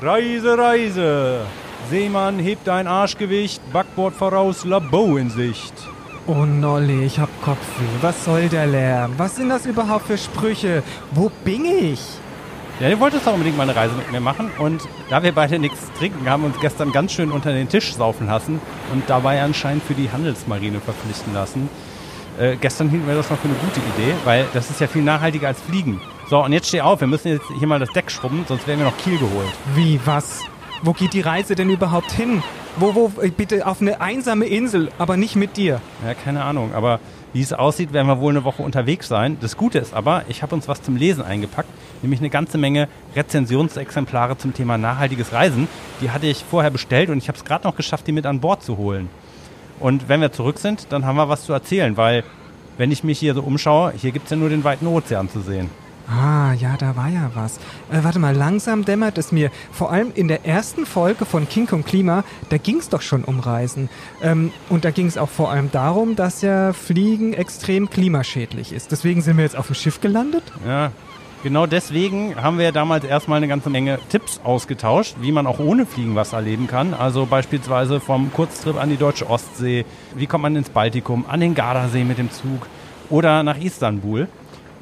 Reise, Reise. Seemann hebt ein Arschgewicht, Backbord voraus, Labo in Sicht. Oh Nolli, ich hab Kopfweh. Was soll der Lärm? Was sind das überhaupt für Sprüche? Wo bin ich? Ja, du wolltest doch unbedingt mal eine Reise mit mir machen und da wir beide nichts trinken, haben wir uns gestern ganz schön unter den Tisch saufen lassen und dabei anscheinend für die Handelsmarine verpflichten lassen. Äh, gestern hielten wir das noch für eine gute Idee, weil das ist ja viel nachhaltiger als Fliegen. So, und jetzt steh auf, wir müssen jetzt hier mal das Deck schrubben, sonst werden wir noch Kiel geholt. Wie, was? Wo geht die Reise denn überhaupt hin? Wo, wo, bitte auf eine einsame Insel, aber nicht mit dir. Ja, keine Ahnung, aber wie es aussieht, werden wir wohl eine Woche unterwegs sein. Das Gute ist aber, ich habe uns was zum Lesen eingepackt, nämlich eine ganze Menge Rezensionsexemplare zum Thema nachhaltiges Reisen. Die hatte ich vorher bestellt und ich habe es gerade noch geschafft, die mit an Bord zu holen. Und wenn wir zurück sind, dann haben wir was zu erzählen, weil wenn ich mich hier so umschaue, hier gibt es ja nur den weiten Ozean zu sehen. Ah, ja, da war ja was. Äh, warte mal, langsam dämmert es mir. Vor allem in der ersten Folge von King Kong Klima, da ging es doch schon um Reisen. Ähm, und da ging es auch vor allem darum, dass ja Fliegen extrem klimaschädlich ist. Deswegen sind wir jetzt auf dem Schiff gelandet? Ja, genau deswegen haben wir ja damals erstmal eine ganze Menge Tipps ausgetauscht, wie man auch ohne Fliegen was erleben kann. Also beispielsweise vom Kurztrip an die deutsche Ostsee, wie kommt man ins Baltikum, an den Gardasee mit dem Zug oder nach Istanbul.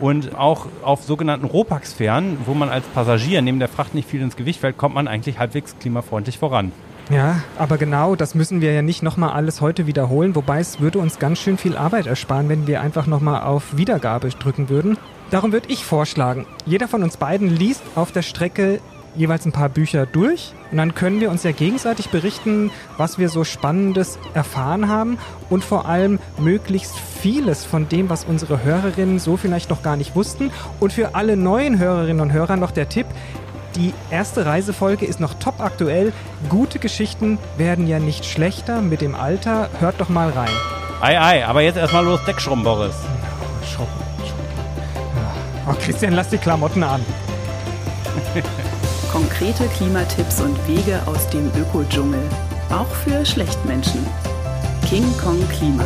Und auch auf sogenannten Ropax-Fähren, wo man als Passagier neben der Fracht nicht viel ins Gewicht fällt, kommt man eigentlich halbwegs klimafreundlich voran. Ja, aber genau, das müssen wir ja nicht nochmal alles heute wiederholen, wobei es würde uns ganz schön viel Arbeit ersparen, wenn wir einfach nochmal auf Wiedergabe drücken würden. Darum würde ich vorschlagen, jeder von uns beiden liest auf der Strecke jeweils ein paar Bücher durch und dann können wir uns ja gegenseitig berichten, was wir so Spannendes erfahren haben und vor allem möglichst vieles von dem, was unsere Hörerinnen so vielleicht noch gar nicht wussten. Und für alle neuen Hörerinnen und Hörer noch der Tipp, die erste Reisefolge ist noch top aktuell. Gute Geschichten werden ja nicht schlechter mit dem Alter. Hört doch mal rein. Ei, ei, aber jetzt erstmal los, Deckschrubben, Boris. Schrubben. Oh, Christian, lass die Klamotten an. Konkrete Klimatipps und Wege aus dem Ökodschungel. Auch für Schlechtmenschen. King Kong Klima.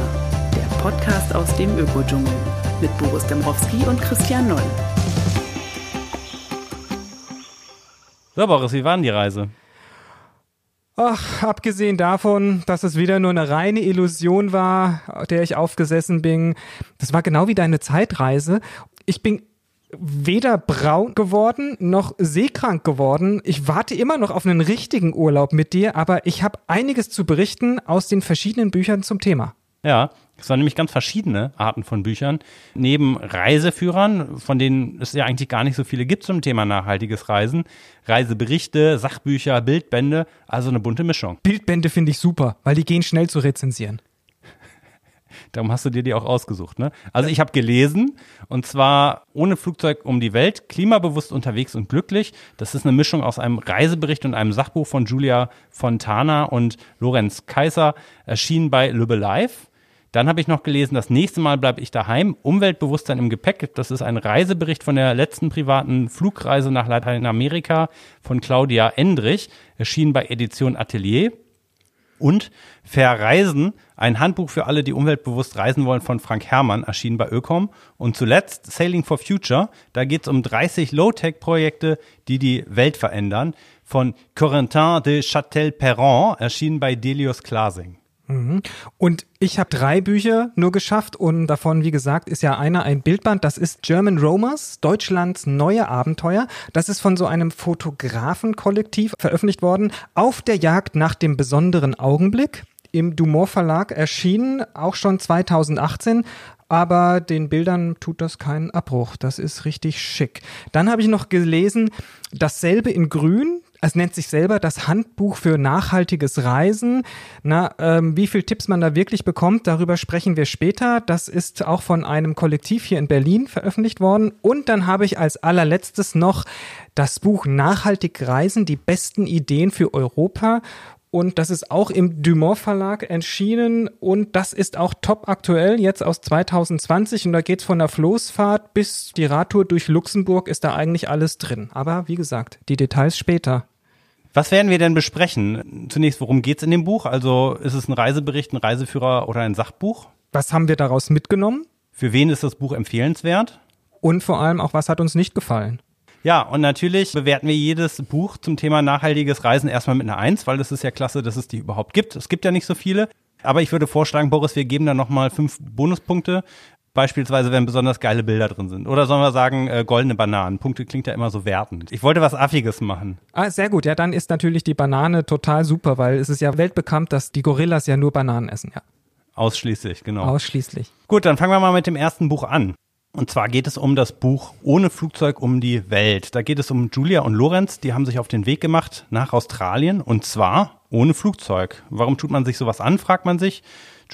Der Podcast aus dem Ökodschungel. Mit Boris Dembrowski und Christian Noll. So, Boris, wie war denn die Reise? Ach, abgesehen davon, dass es wieder nur eine reine Illusion war, der ich aufgesessen bin. Das war genau wie deine Zeitreise. Ich bin weder braun geworden noch seekrank geworden. Ich warte immer noch auf einen richtigen Urlaub mit dir, aber ich habe einiges zu berichten aus den verschiedenen Büchern zum Thema. Ja, es waren nämlich ganz verschiedene Arten von Büchern. Neben Reiseführern, von denen es ja eigentlich gar nicht so viele gibt zum Thema nachhaltiges Reisen, Reiseberichte, Sachbücher, Bildbände, also eine bunte Mischung. Bildbände finde ich super, weil die gehen schnell zu rezensieren. Darum hast du dir die auch ausgesucht, ne? Also ich habe gelesen und zwar ohne Flugzeug um die Welt, klimabewusst unterwegs und glücklich. Das ist eine Mischung aus einem Reisebericht und einem Sachbuch von Julia Fontana und Lorenz Kaiser, erschienen bei Lübbe Live. Dann habe ich noch gelesen, das nächste Mal bleibe ich daheim. Umweltbewusstsein im Gepäck. Das ist ein Reisebericht von der letzten privaten Flugreise nach Lateinamerika von Claudia Endrich, erschienen bei Edition Atelier. Und Verreisen, ein Handbuch für alle, die umweltbewusst reisen wollen von Frank Herrmann, erschienen bei Ökom. Und zuletzt Sailing for Future, da geht es um 30 Low-Tech-Projekte, die die Welt verändern, von Corentin de Châtel-Perron, erschienen bei Delius Klasing. Mhm. Und ich habe drei Bücher nur geschafft und davon, wie gesagt, ist ja einer ein Bildband. Das ist German Romers, Deutschlands neue Abenteuer. Das ist von so einem Fotografenkollektiv veröffentlicht worden. Auf der Jagd nach dem besonderen Augenblick. Im Dumont Verlag erschienen, auch schon 2018 aber den Bildern tut das keinen Abbruch. Das ist richtig schick. Dann habe ich noch gelesen, dasselbe in Grün, es nennt sich selber das Handbuch für nachhaltiges Reisen. Na, ähm, wie viele Tipps man da wirklich bekommt, darüber sprechen wir später. Das ist auch von einem Kollektiv hier in Berlin veröffentlicht worden. Und dann habe ich als allerletztes noch das Buch Nachhaltig Reisen, die besten Ideen für Europa und das ist auch im Dumont Verlag erschienen und das ist auch top aktuell, jetzt aus 2020 und da geht's von der Floßfahrt bis die Radtour durch Luxemburg ist da eigentlich alles drin. Aber wie gesagt, die Details später. Was werden wir denn besprechen? Zunächst, worum geht's in dem Buch? Also ist es ein Reisebericht, ein Reiseführer oder ein Sachbuch? Was haben wir daraus mitgenommen? Für wen ist das Buch empfehlenswert? Und vor allem auch, was hat uns nicht gefallen? Ja, und natürlich bewerten wir jedes Buch zum Thema nachhaltiges Reisen erstmal mit einer Eins, weil es ist ja klasse, dass es die überhaupt gibt. Es gibt ja nicht so viele. Aber ich würde vorschlagen, Boris, wir geben da nochmal fünf Bonuspunkte. Beispielsweise, wenn besonders geile Bilder drin sind. Oder sollen wir sagen, äh, goldene Bananen? Punkte klingt ja immer so wertend. Ich wollte was Affiges machen. Ah, sehr gut. Ja, dann ist natürlich die Banane total super, weil es ist ja weltbekannt, dass die Gorillas ja nur Bananen essen, ja. Ausschließlich, genau. Ausschließlich. Gut, dann fangen wir mal mit dem ersten Buch an. Und zwar geht es um das Buch Ohne Flugzeug um die Welt. Da geht es um Julia und Lorenz, die haben sich auf den Weg gemacht nach Australien und zwar ohne Flugzeug. Warum tut man sich sowas an, fragt man sich.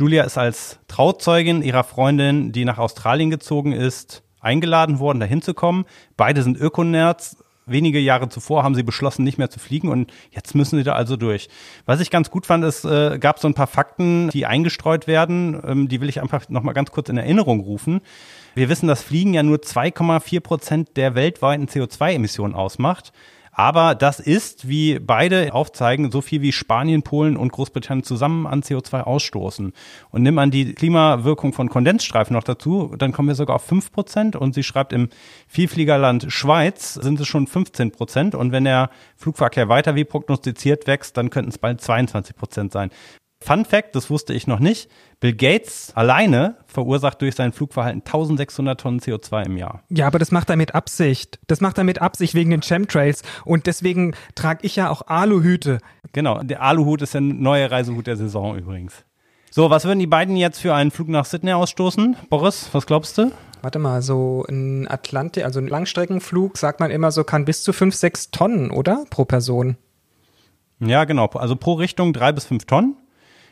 Julia ist als Trauzeugin ihrer Freundin, die nach Australien gezogen ist, eingeladen worden, dahin zu kommen. Beide sind Ökonerds. Wenige Jahre zuvor haben sie beschlossen, nicht mehr zu fliegen und jetzt müssen sie da also durch. Was ich ganz gut fand, ist, äh, gab so ein paar Fakten, die eingestreut werden. Ähm, die will ich einfach nochmal ganz kurz in Erinnerung rufen. Wir wissen, dass Fliegen ja nur 2,4 Prozent der weltweiten CO2-Emissionen ausmacht. Aber das ist, wie beide aufzeigen, so viel wie Spanien, Polen und Großbritannien zusammen an CO2 ausstoßen. Und nimm an die Klimawirkung von Kondensstreifen noch dazu, dann kommen wir sogar auf 5 Prozent. Und sie schreibt, im Vielfliegerland Schweiz sind es schon 15 Prozent. Und wenn der Flugverkehr weiter wie prognostiziert wächst, dann könnten es bald 22 Prozent sein. Fun Fact, das wusste ich noch nicht. Bill Gates alleine verursacht durch sein Flugverhalten 1600 Tonnen CO2 im Jahr. Ja, aber das macht er mit Absicht. Das macht er mit Absicht wegen den Chemtrails. Und deswegen trage ich ja auch Aluhüte. Genau, der Aluhut ist der neue Reisehut der Saison übrigens. So, was würden die beiden jetzt für einen Flug nach Sydney ausstoßen? Boris, was glaubst du? Warte mal, so ein Atlantik, also ein Langstreckenflug, sagt man immer so, kann bis zu 5, 6 Tonnen, oder? Pro Person. Ja, genau. Also pro Richtung drei bis fünf Tonnen.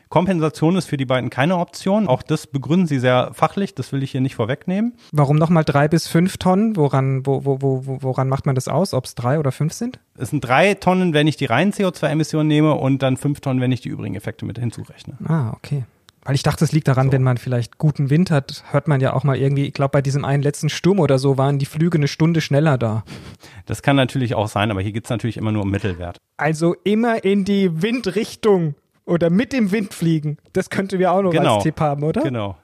Kompensation ist für die beiden keine Option. Auch das begründen sie sehr fachlich. Das will ich hier nicht vorwegnehmen. Warum nochmal drei bis fünf Tonnen? Woran, wo, wo, wo, woran macht man das aus? Ob es drei oder fünf sind? Es sind drei Tonnen, wenn ich die reinen CO2-Emissionen nehme und dann fünf Tonnen, wenn ich die übrigen Effekte mit hinzurechne. Ah, okay. Weil ich dachte, es liegt daran, so. wenn man vielleicht guten Wind hat, hört man ja auch mal irgendwie, ich glaube, bei diesem einen letzten Sturm oder so waren die Flüge eine Stunde schneller da. Das kann natürlich auch sein, aber hier geht es natürlich immer nur um Mittelwert. Also immer in die Windrichtung oder mit dem Wind fliegen. Das könnten wir auch noch genau. als Tipp haben, oder? Genau.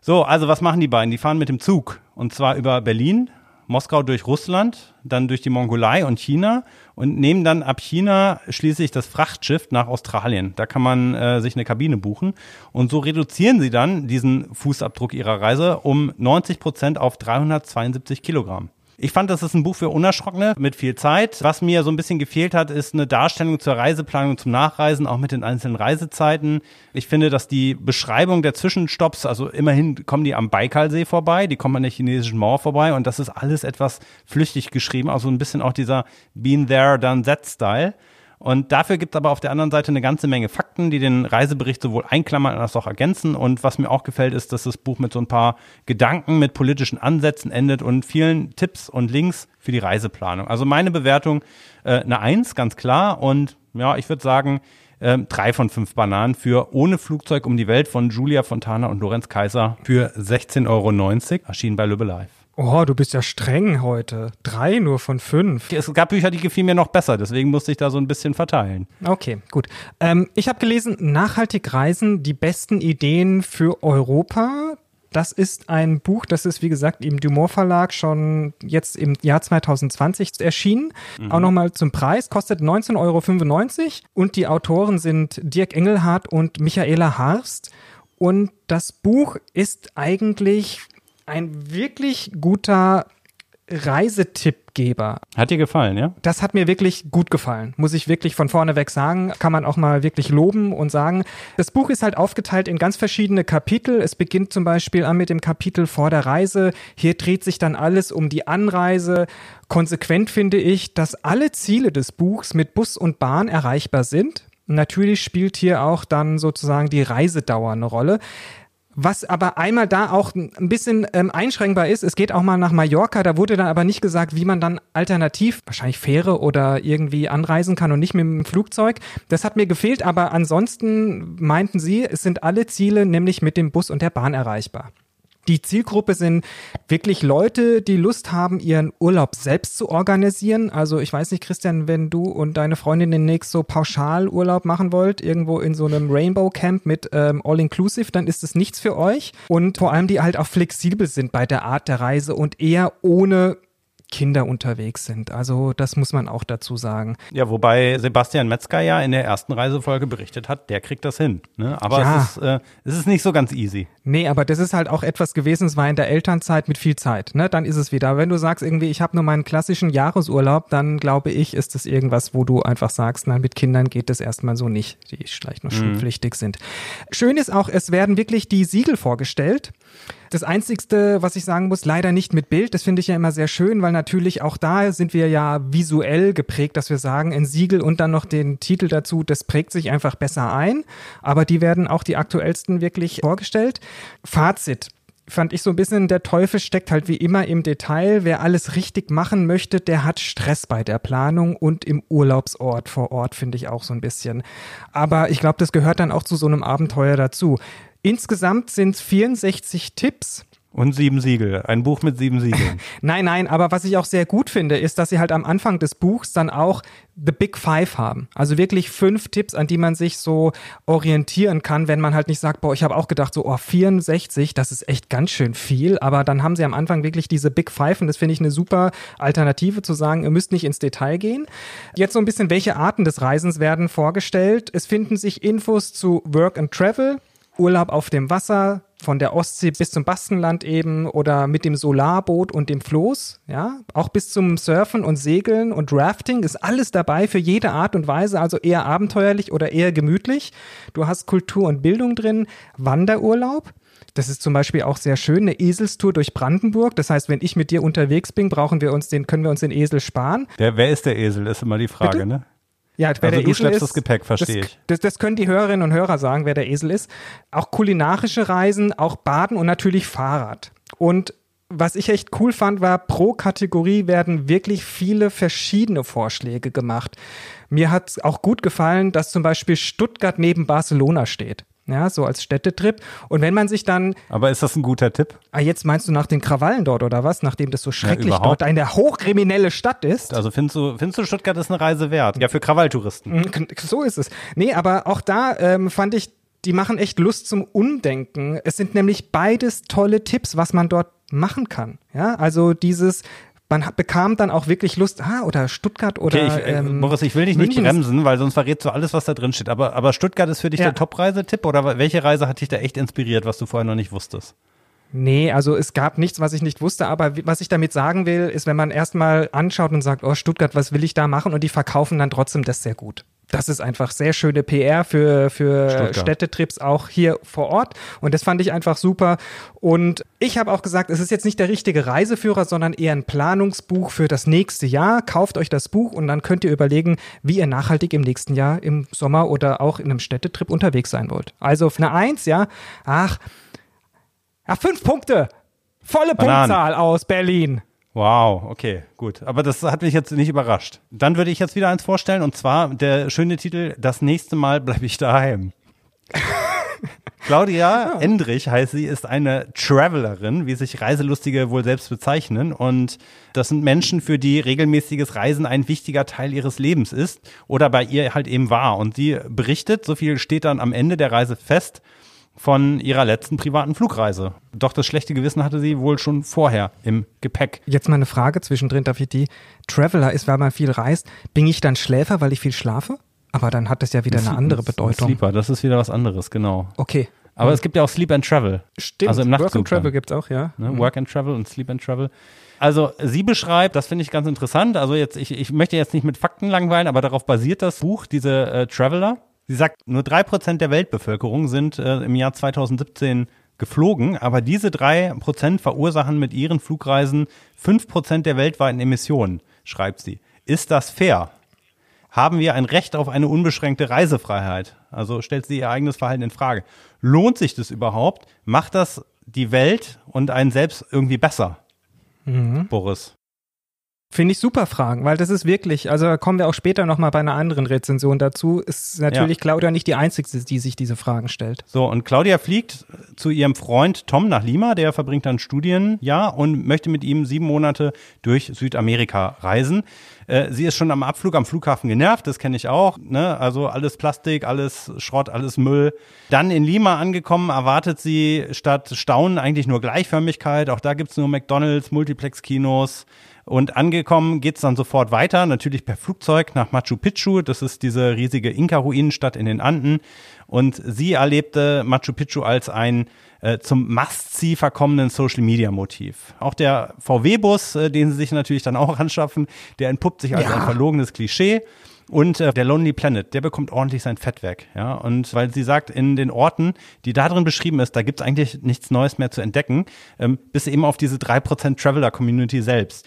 So, also was machen die beiden? Die fahren mit dem Zug und zwar über Berlin, Moskau durch Russland, dann durch die Mongolei und China und nehmen dann ab China schließlich das Frachtschiff nach Australien. Da kann man äh, sich eine Kabine buchen und so reduzieren sie dann diesen Fußabdruck ihrer Reise um 90 Prozent auf 372 Kilogramm. Ich fand, das ist ein Buch für Unerschrockene mit viel Zeit. Was mir so ein bisschen gefehlt hat, ist eine Darstellung zur Reiseplanung zum Nachreisen, auch mit den einzelnen Reisezeiten. Ich finde, dass die Beschreibung der Zwischenstopps, also immerhin kommen die am Baikalsee vorbei, die kommen an der chinesischen Mauer vorbei und das ist alles etwas flüchtig geschrieben, also ein bisschen auch dieser Been there, done that Style. Und dafür gibt es aber auf der anderen Seite eine ganze Menge Fakten, die den Reisebericht sowohl einklammern als auch ergänzen. Und was mir auch gefällt, ist, dass das Buch mit so ein paar Gedanken, mit politischen Ansätzen endet und vielen Tipps und Links für die Reiseplanung. Also meine Bewertung äh, eine Eins, ganz klar. Und ja, ich würde sagen, äh, drei von fünf Bananen für Ohne Flugzeug um die Welt von Julia Fontana und Lorenz Kaiser für 16,90 Euro, erschienen bei Lübbe Live. Oh, du bist ja streng heute. Drei nur von fünf. Es gab Bücher, die gefielen mir noch besser, deswegen musste ich da so ein bisschen verteilen. Okay, gut. Ähm, ich habe gelesen, Nachhaltig Reisen, die besten Ideen für Europa. Das ist ein Buch, das ist wie gesagt im Dumont Verlag schon jetzt im Jahr 2020 erschienen. Mhm. Auch nochmal zum Preis, kostet 19,95 Euro und die Autoren sind Dirk Engelhardt und Michaela Harst. Und das Buch ist eigentlich ein wirklich guter Reisetippgeber. Hat dir gefallen, ja? Das hat mir wirklich gut gefallen, muss ich wirklich von vorne weg sagen. Kann man auch mal wirklich loben und sagen. Das Buch ist halt aufgeteilt in ganz verschiedene Kapitel. Es beginnt zum Beispiel an mit dem Kapitel vor der Reise. Hier dreht sich dann alles um die Anreise. Konsequent finde ich, dass alle Ziele des Buchs mit Bus und Bahn erreichbar sind. Natürlich spielt hier auch dann sozusagen die Reisedauer eine Rolle. Was aber einmal da auch ein bisschen ähm, einschränkbar ist, es geht auch mal nach Mallorca, da wurde dann aber nicht gesagt, wie man dann alternativ, wahrscheinlich Fähre oder irgendwie anreisen kann und nicht mit dem Flugzeug. Das hat mir gefehlt, aber ansonsten meinten sie, es sind alle Ziele nämlich mit dem Bus und der Bahn erreichbar. Die Zielgruppe sind wirklich Leute, die Lust haben, ihren Urlaub selbst zu organisieren. Also ich weiß nicht, Christian, wenn du und deine Freundin demnächst so Pauschalurlaub machen wollt, irgendwo in so einem Rainbow Camp mit ähm, All-Inclusive, dann ist es nichts für euch. Und vor allem, die halt auch flexibel sind bei der Art der Reise und eher ohne Kinder unterwegs sind. Also das muss man auch dazu sagen. Ja, wobei Sebastian Metzger ja in der ersten Reisefolge berichtet hat, der kriegt das hin. Ne? Aber Ja. es, ist, äh, es ist nicht so ganz easy. Nee, aber das ist halt auch etwas gewesen, es war in der Elternzeit mit viel Zeit. Ne? Dann ist es wieder. Aber wenn du sagst, irgendwie, ich habe nur meinen klassischen Jahresurlaub, dann glaube ich, ist das irgendwas, wo du einfach sagst, nein, mit Kindern geht das erstmal so nicht, die vielleicht noch schulpflichtig sind. Schön ist auch, es werden wirklich die Siegel vorgestellt. Das Einzigste, was ich sagen muss, leider nicht mit Bild. Das finde ich ja immer sehr schön, weil natürlich auch da sind wir ja visuell geprägt, dass wir sagen, ein Siegel und dann noch den Titel dazu, das prägt sich einfach besser ein. Aber die werden auch die aktuellsten wirklich vorgestellt. Fazit. Fand ich so ein bisschen, der Teufel steckt halt wie immer im Detail. Wer alles richtig machen möchte, der hat Stress bei der Planung und im Urlaubsort vor Ort, finde ich auch so ein bisschen. Aber ich glaube, das gehört dann auch zu so einem Abenteuer dazu. Insgesamt sind es 64 Tipps. Und sieben Siegel. Ein Buch mit sieben Siegeln. Nein, nein, aber was ich auch sehr gut finde, ist, dass sie halt am Anfang des Buchs dann auch The Big Five haben. Also wirklich fünf Tipps, an die man sich so orientieren kann, wenn man halt nicht sagt, boah, ich habe auch gedacht, so, oh, 64, das ist echt ganz schön viel. Aber dann haben sie am Anfang wirklich diese Big Five und das finde ich eine super Alternative zu sagen, ihr müsst nicht ins Detail gehen. Jetzt so ein bisschen, welche Arten des Reisens werden vorgestellt. Es finden sich Infos zu Work and Travel, Urlaub auf dem Wasser, von der Ostsee bis zum Baskenland eben oder mit dem Solarboot und dem Floß, ja, auch bis zum Surfen und Segeln und Rafting ist alles dabei für jede Art und Weise, also eher abenteuerlich oder eher gemütlich. Du hast Kultur und Bildung drin, Wanderurlaub. Das ist zum Beispiel auch sehr schön, eine Eselstour durch Brandenburg. Das heißt, wenn ich mit dir unterwegs bin, brauchen wir uns den, können wir uns den Esel sparen. Wer, wer ist der Esel, ist immer die Frage, Bitte? ne? Ja, wer Also der du Esel schleppst ist, das Gepäck, verstehe das, ich. Das, das können die Hörerinnen und Hörer sagen, wer der Esel ist. Auch kulinarische Reisen, auch Baden und natürlich Fahrrad. Und was ich echt cool fand, war, pro Kategorie werden wirklich viele verschiedene Vorschläge gemacht. Mir hat auch gut gefallen, dass zum Beispiel Stuttgart neben Barcelona steht. Ja, so als Städtetrip. Und wenn man sich dann, Aber ist das ein guter Tipp? ah, jetzt meinst du nach den Krawallen dort oder was, nachdem das so schrecklich überhaupt. dort eine hochkriminelle Stadt ist? Also findest du, findest du Stuttgart ist eine Reise wert? Ja, für Krawalltouristen. Mhm, So ist es. Nee, aber auch da ähm, fand ich, die machen echt Lust zum Umdenken. Es sind nämlich beides tolle Tipps, was man dort machen kann. Ja, also dieses, man bekam dann auch wirklich Lust, ah, oder Stuttgart oder Okay, ich, äh, ähm, Boris, ich will dich nicht München bremsen, weil sonst verrätst du alles, was da drin steht. Aber, aber Stuttgart ist für dich Ja. der Top-Reisetipp oder welche Reise hat dich da echt inspiriert, was du vorher noch nicht wusstest? Nee, also es gab nichts, was ich nicht wusste, aber was ich damit sagen will, ist, wenn man erstmal anschaut und sagt, oh Stuttgart, was will ich da machen? Und die verkaufen dann trotzdem das sehr gut. Das ist einfach sehr schöne PR für, für Stuttgart. Städtetrips auch hier vor Ort. Und das fand ich einfach super. Und ich habe auch gesagt, es ist jetzt nicht der richtige Reiseführer, sondern eher ein Planungsbuch für das nächste Jahr. Kauft euch das Buch und dann könnt ihr überlegen, wie ihr nachhaltig im nächsten Jahr im Sommer oder auch in einem Städtetrip unterwegs sein wollt. Also eine Eins, ja. Ach, ja, fünf Punkte. Volle Bananen. Punktzahl aus Berlin. Wow, okay, gut. Aber das hat mich jetzt nicht überrascht. Dann würde ich jetzt wieder eins vorstellen und zwar der schöne Titel Das nächste Mal bleibe ich daheim. Claudia Endrich heißt sie, ist eine Travelerin, wie sich Reiselustige wohl selbst bezeichnen. Und das sind Menschen, für die regelmäßiges Reisen ein wichtiger Teil ihres Lebens ist oder bei ihr halt eben war. Und sie berichtet, so viel steht dann am Ende der Reise fest, von ihrer letzten privaten Flugreise. Doch das schlechte Gewissen hatte sie wohl schon vorher im Gepäck. Jetzt mal eine Frage zwischendrin, darf ich die? Traveler ist, weil man viel reist. Bin ich dann Schläfer, weil ich viel schlafe? Aber dann hat das ja wieder eine andere Bedeutung. Sleeper, das ist wieder was anderes, genau. Okay. Aber es gibt ja auch Sleep and Travel. Stimmt. Also im Work and Travel dann. gibt's auch, ja. Ne? Work and Travel und Sleep and Travel. Also sie beschreibt, das finde ich ganz interessant, also jetzt, ich, ich möchte jetzt nicht mit Fakten langweilen, aber darauf basiert das Buch, diese äh, Traveler. Sie sagt, nur drei Prozent der Weltbevölkerung sind äh, im Jahr 2017 geflogen, aber diese drei Prozent verursachen mit ihren Flugreisen fünf Prozent der weltweiten Emissionen, schreibt sie. Ist das fair? Haben wir ein Recht auf eine unbeschränkte Reisefreiheit? Also stellt sie ihr eigenes Verhalten in Frage. Lohnt sich das überhaupt? Macht das die Welt und einen selbst irgendwie besser? Boris. Finde ich super Fragen, weil das ist wirklich, also da kommen wir auch später nochmal bei einer anderen Rezension dazu, ist natürlich Claudia nicht die Einzige, die sich diese Fragen stellt. So, und Claudia fliegt zu ihrem Freund Tom nach Lima, der verbringt dann Studienjahr und möchte mit ihm sieben Monate durch Südamerika reisen. Äh, sie ist schon am Abflug am Flughafen genervt, das kenne ich auch. Ne? Also alles Plastik, alles Schrott, alles Müll. Dann in Lima angekommen, erwartet sie statt Staunen eigentlich nur Gleichförmigkeit. Auch da gibt's nur McDonalds, Multiplex-Kinos. Und angekommen geht's dann sofort weiter, natürlich per Flugzeug nach Machu Picchu. Das ist diese riesige Inka-Ruinenstadt in den Anden. Und sie erlebte Machu Picchu als ein äh, zum Must-See verkommenen Social-Media-Motiv. Auch der VW-Bus, äh, den sie sich natürlich dann auch anschaffen, der entpuppt sich als Ja. ein verlogenes Klischee. Und äh, der Lonely Planet, der bekommt ordentlich sein Fett weg. Ja? Und weil sie sagt, in den Orten, die da drin beschrieben ist, da gibt's eigentlich nichts Neues mehr zu entdecken, ähm, bis eben auf diese 3% Traveler-Community selbst.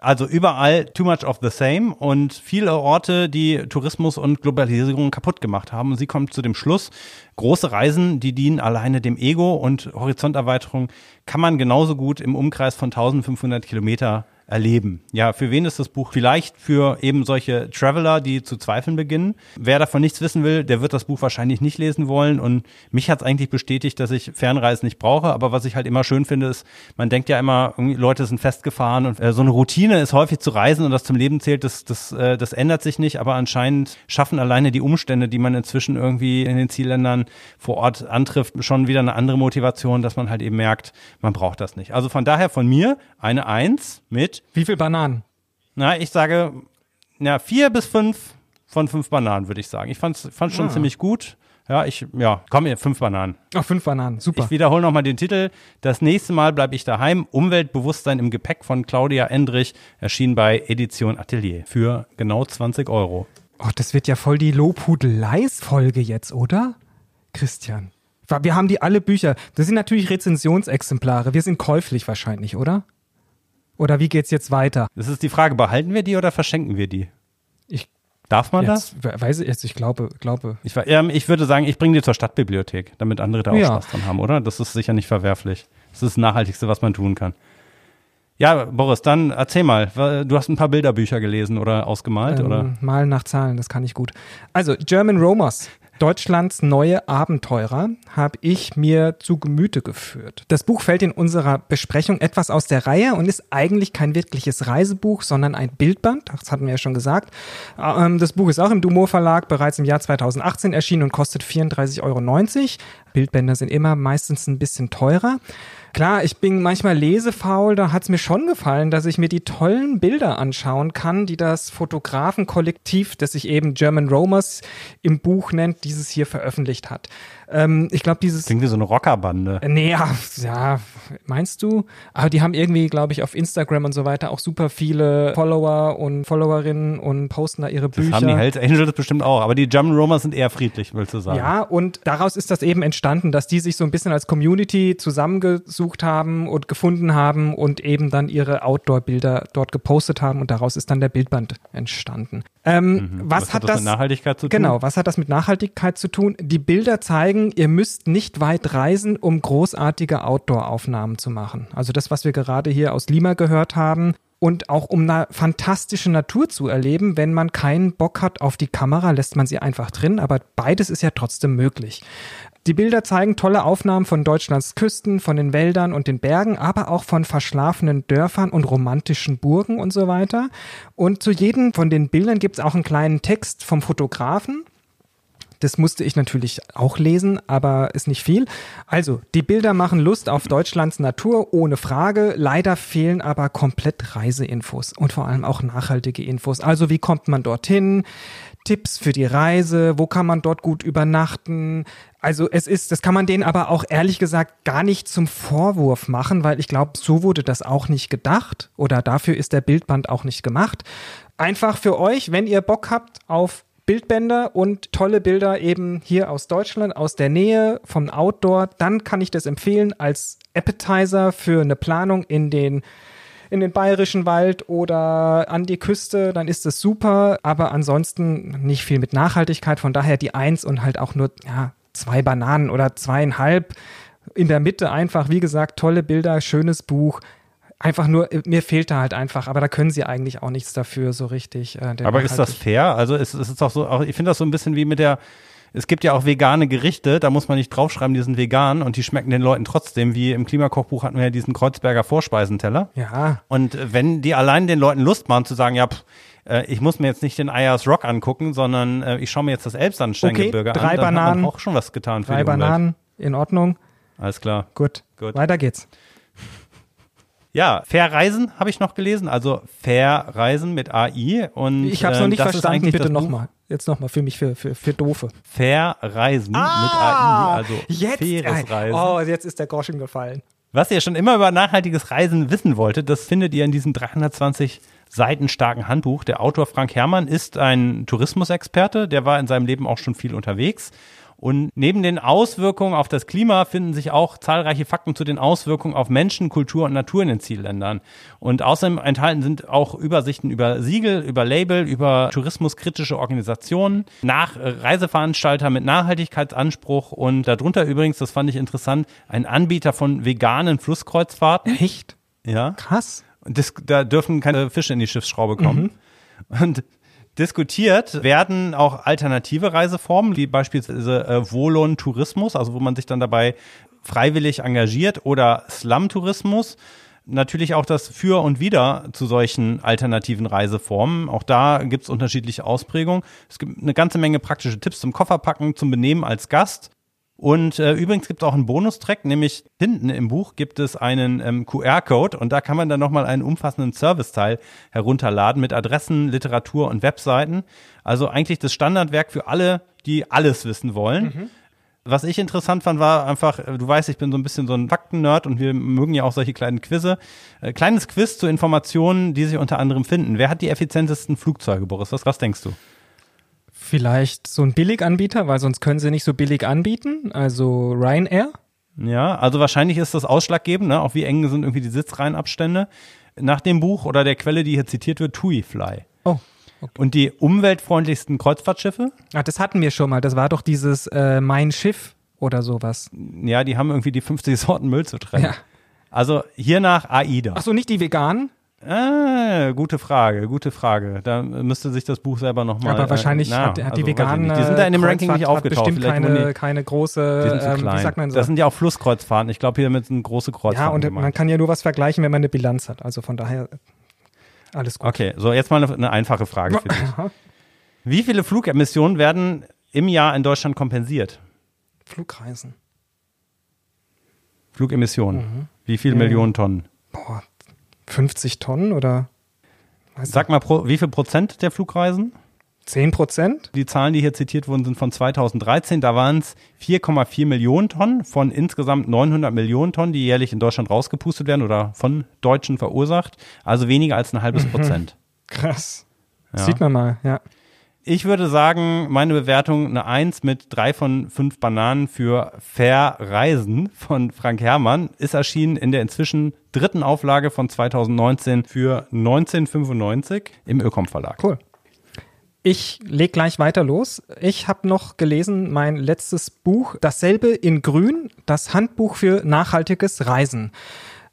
Also überall too much of the same und viele Orte, die Tourismus und Globalisierung kaputt gemacht haben. Und sie kommt zu dem Schluss, große Reisen, die dienen alleine dem Ego und Horizonterweiterung kann man genauso gut im Umkreis von 1500 Kilometer erleben. Ja, für wen ist das Buch? Vielleicht für eben solche Traveler, die zu zweifeln beginnen. Wer davon nichts wissen will, der wird das Buch wahrscheinlich nicht lesen wollen. Und mich hat es eigentlich bestätigt, dass ich Fernreisen nicht brauche. Aber was ich halt immer schön finde, ist, man denkt ja immer, Leute sind festgefahren und äh, so eine Routine ist häufig zu reisen und das zum Leben zählt, das, das, äh, das ändert sich nicht. Aber anscheinend schaffen alleine die Umstände, die man inzwischen irgendwie in den Zielländern vor Ort antrifft, schon wieder eine andere Motivation, dass man halt eben merkt, man braucht das nicht. Also von daher von mir eine Eins mit Wie viel Bananen? na, ich sage, ja, vier bis fünf von fünf Bananen, würde ich sagen. Ich fand's, fand's schon Ah. ziemlich gut. Ja, ich, ja, komm hier, fünf Bananen. Oh, fünf Bananen. Super. Ich wiederhole nochmal den Titel. Das nächste Mal bleibe ich daheim. Umweltbewusstsein im Gepäck von Claudia Endrich erschien bei Edition Atelier für genau 20 Euro. Oh, das wird ja voll die Lobhudeleis-Folge jetzt, oder? Christian. Wir haben die alle Bücher. Das sind natürlich Rezensionsexemplare. Wir sind käuflich wahrscheinlich, oder? Oder wie geht's jetzt weiter? Das ist die Frage, behalten wir die oder verschenken wir die? Ich Darf man das? jetzt, we- weiß ich jetzt, ich glaube, glaube. Ich, ähm, ich würde sagen, ich bringe die zur Stadtbibliothek, damit andere da auch Ja. Spaß dran haben, oder? Das ist sicher nicht verwerflich. Das ist das Nachhaltigste, was man tun kann. Ja, Boris, dann erzähl mal. Du hast ein paar Bilderbücher gelesen oder ausgemalt, oder? Ähm, Malen nach Zahlen, das kann ich gut. Also, German Romers, Deutschlands neue Abenteurer, habe ich mir zu Gemüte geführt. Das Buch fällt in unserer Besprechung etwas aus der Reihe und ist eigentlich kein wirkliches Reisebuch, sondern ein Bildband. Das hatten wir ja schon gesagt. Ähm, Das Buch ist auch im Dumont Verlag bereits im Jahr 2018 erschienen und kostet 34,90 Euro. Bildbänder sind immer meistens ein bisschen teurer. Klar, ich bin manchmal lesefaul, da hat's mir schon gefallen, dass ich mir die tollen Bilder anschauen kann, die das Fotografenkollektiv, das sich eben German Romers im Buch nennt, dieses hier veröffentlicht hat. Ähm, ich glaube, dieses Klingt wie so eine Rockerbande. Nee, ja, ja, meinst du? Aber die haben irgendwie, glaube ich, auf Instagram und so weiter auch super viele Follower und Followerinnen und posten da ihre Das Bücher. haben die Hells Angels bestimmt auch. Aber die German Romers sind eher friedlich, willst du sagen. Ja, und daraus ist das eben entstanden, dass die sich so ein bisschen als Community zusammengesucht haben und gefunden haben und eben dann ihre Outdoor-Bilder dort gepostet haben und daraus ist dann der Bildband entstanden. Ähm, was, hat das? mit Nachhaltigkeit zu tun? Genau, was hat das mit Nachhaltigkeit zu tun? Die Bilder zeigen, ihr müsst nicht weit reisen, um großartige Outdoor-Aufnahmen zu machen. Also das, was wir gerade hier aus Lima gehört haben. Und auch um eine fantastische Natur zu erleben, wenn man keinen Bock hat auf die Kamera, lässt man sie einfach drin. Aber beides ist ja trotzdem möglich. Die Bilder zeigen tolle Aufnahmen von Deutschlands Küsten, von den Wäldern und den Bergen, aber auch von verschlafenen Dörfern und romantischen Burgen und so weiter. Und zu jedem von den Bildern gibt es auch einen kleinen Text vom Fotografen. Das musste ich natürlich auch lesen, aber ist nicht viel. Also, die Bilder machen Lust auf Deutschlands Natur, ohne Frage. Leider fehlen aber komplett Reiseinfos und vor allem auch nachhaltige Infos. Also, wie kommt man dorthin? Tipps für die Reise, wo kann man dort gut übernachten? Also es ist, das kann man denen aber auch ehrlich gesagt gar nicht zum Vorwurf machen, weil ich glaube, so wurde das auch nicht gedacht oder dafür ist der Bildband auch nicht gemacht. Einfach für euch, wenn ihr Bock habt auf Bildbänder und tolle Bilder eben hier aus Deutschland, aus der Nähe, vom Outdoor, dann kann ich das empfehlen als Appetizer für eine Planung in den in den bayerischen Wald oder an die Küste, dann ist das super, aber ansonsten nicht viel mit Nachhaltigkeit, von daher die Eins und halt auch nur ja, zwei Bananen oder zweieinhalb. In der Mitte einfach, wie gesagt, tolle Bilder, schönes Buch. Einfach nur, mir fehlt da halt einfach, aber da können sie eigentlich auch nichts dafür so richtig. Äh, Aber ist das nachhaltig- fair? Also es, es ist doch so, auch, ich finde das so ein bisschen wie mit der, es gibt ja auch vegane Gerichte, da muss man nicht draufschreiben, die sind vegan und die schmecken den Leuten trotzdem, wie im Klimakochbuch hatten wir ja diesen Kreuzberger Vorspeisenteller. Ja, Und äh, wenn die allein den Leuten Lust machen zu sagen, ja, pff, äh, ich muss mir jetzt nicht den Ayers Rock angucken, sondern äh, ich schaue mir jetzt das Elbsandsteingebirge Okay, drei an, dann hat Bananen. man auch schon was getan für drei die Umwelt. Bananen, in Ordnung. Alles klar. Gut. Gut. Weiter geht's. Ja, Verreisen habe ich noch gelesen, also Verreisen mit AI. Und, Ich habe es noch ähm, nicht verstanden, bitte nochmal. Jetzt nochmal für mich, für, für, für Doofe. Verreisen mit AI, also Ah, jetzt, faires Reisen. Oh, jetzt ist der Groschen gefallen. Was ihr schon immer über nachhaltiges Reisen wissen wolltet, das findet ihr in diesem 320 Seiten starken Handbuch. Der Autor Frank Herrmann ist ein Tourismusexperte, der war in seinem Leben auch schon viel unterwegs. Und neben den Auswirkungen auf das Klima finden sich auch zahlreiche Fakten zu den Auswirkungen auf Menschen, Kultur und Natur in den Zielländern. Und außerdem enthalten sind auch Übersichten über Siegel, über Label, über tourismuskritische Organisationen, nach Reiseveranstalter mit Nachhaltigkeitsanspruch und darunter übrigens, das fand ich interessant, ein Anbieter von veganen Flusskreuzfahrten. Echt? Ja. Krass. Und das, da dürfen keine Fische in die Schiffsschraube kommen. Und diskutiert werden auch alternative Reiseformen, wie beispielsweise äh, Volon-Tourismus, also wo man sich dann dabei freiwillig engagiert, oder Slum-Tourismus. Natürlich auch das Für und Wider zu solchen alternativen Reiseformen. Auch da gibt es unterschiedliche Ausprägungen. Es gibt eine ganze Menge praktische Tipps zum Kofferpacken, zum Benehmen als Gast. Und äh, übrigens gibt es auch einen Bonustrack, nämlich hinten im Buch gibt es einen ähm, QR-Code und da kann man dann nochmal einen umfassenden Serviceteil herunterladen mit Adressen, Literatur und Webseiten. Also eigentlich das Standardwerk für alle, die alles wissen wollen. Was ich interessant fand, war einfach, äh, du weißt, ich bin so ein bisschen so ein Fakten-Nerd und wir mögen ja auch solche kleinen Quizze. Äh, kleines Quiz zu Informationen, die sich unter anderem finden. Wer hat die effizientesten Flugzeuge, Boris? Was, was denkst du? Vielleicht so ein Billiganbieter, weil sonst können sie nicht so billig anbieten. Also Ryanair. Ja, also wahrscheinlich ist das ausschlaggebend, ne? auch wie eng sind irgendwie die Sitzreihenabstände. Nach dem Buch oder der Quelle, die hier zitiert wird, TUI Fly. Oh. Und die umweltfreundlichsten Kreuzfahrtschiffe, Ah, das hatten wir schon mal. Das war doch dieses äh, Mein Schiff oder sowas. ja, die haben irgendwie die 50 Sorten Müll zu trennen. Ja. Also hiernach AIDA. Ach so, nicht die veganen? Ah, gute Frage, gute Frage. Da müsste sich das Buch selber nochmal. Aber wahrscheinlich hat, hat die veganen. Die sind da in dem äh, Ranking nicht aufgetaucht. Bestimmt Vielleicht keine, die, keine große. die sind zu ähm, klein. Sagt man so? Das sind ja auch Flusskreuzfahrten. Ich glaube, hier mit sind große ja, Kreuzfahrten. und gemeint. man kann ja nur was vergleichen, wenn man eine Bilanz hat. Also von daher alles gut. Okay, so jetzt mal eine, eine einfache Frage für dich. Wie viele Flugemissionen werden im Jahr in Deutschland kompensiert? Flugreisen. Flugemissionen. Mhm. Wie viele Millionen Tonnen? Boah, 50 Tonnen oder Sag mal, pro, wie viel Prozent der Flugreisen? 10 Prozent? Die Zahlen, die hier zitiert wurden, sind von 2013. Da waren es 4,4 Millionen Tonnen von insgesamt 900 Millionen Tonnen, die jährlich in Deutschland rausgepustet werden oder von Deutschen verursacht. Also weniger als ein halbes Prozent. Krass. Ja. Sieht man mal, ja. Ich würde sagen, meine Bewertung eine 1 mit drei von fünf Bananen für Verreisen von Frank Herrmann ist erschienen in der inzwischen dritten Auflage von 2019 für 1995 im Ökom Verlag. Cool. Ich leg gleich weiter los. Ich habe noch gelesen mein letztes Buch, dasselbe in Grün, das Handbuch für nachhaltiges Reisen.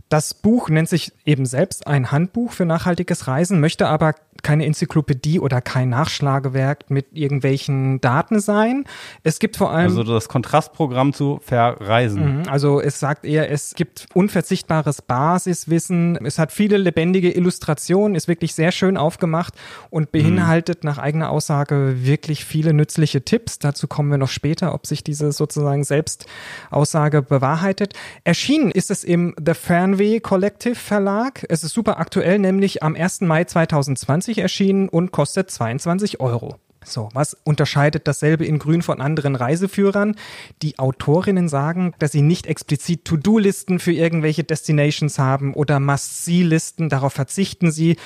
Das Buch nennt sich eben selbst ein Handbuch für nachhaltiges Reisen, möchte aber keine Enzyklopädie oder kein Nachschlagewerk mit irgendwelchen Daten sein. Es gibt vor allem Also das Kontrastprogramm zu Verreisen. Mhm, Also es sagt eher, es gibt unverzichtbares Basiswissen, es hat viele lebendige Illustrationen, ist wirklich sehr schön aufgemacht und beinhaltet nach eigener Aussage wirklich viele nützliche Tipps. Dazu kommen wir noch später, ob sich diese sozusagen Selbstaussage bewahrheitet. Erschienen ist es im The Fernweh Collective Verlag. Es ist super aktuell, nämlich am 1. Mai 2020 erschienen und kostet 22 Euro. So, was unterscheidet dasselbe in Grün von anderen Reiseführern? Die Autorinnen sagen, dass sie nicht explizit To-Do-Listen für irgendwelche Destinations haben oder Must-See-Listen, darauf verzichten sie.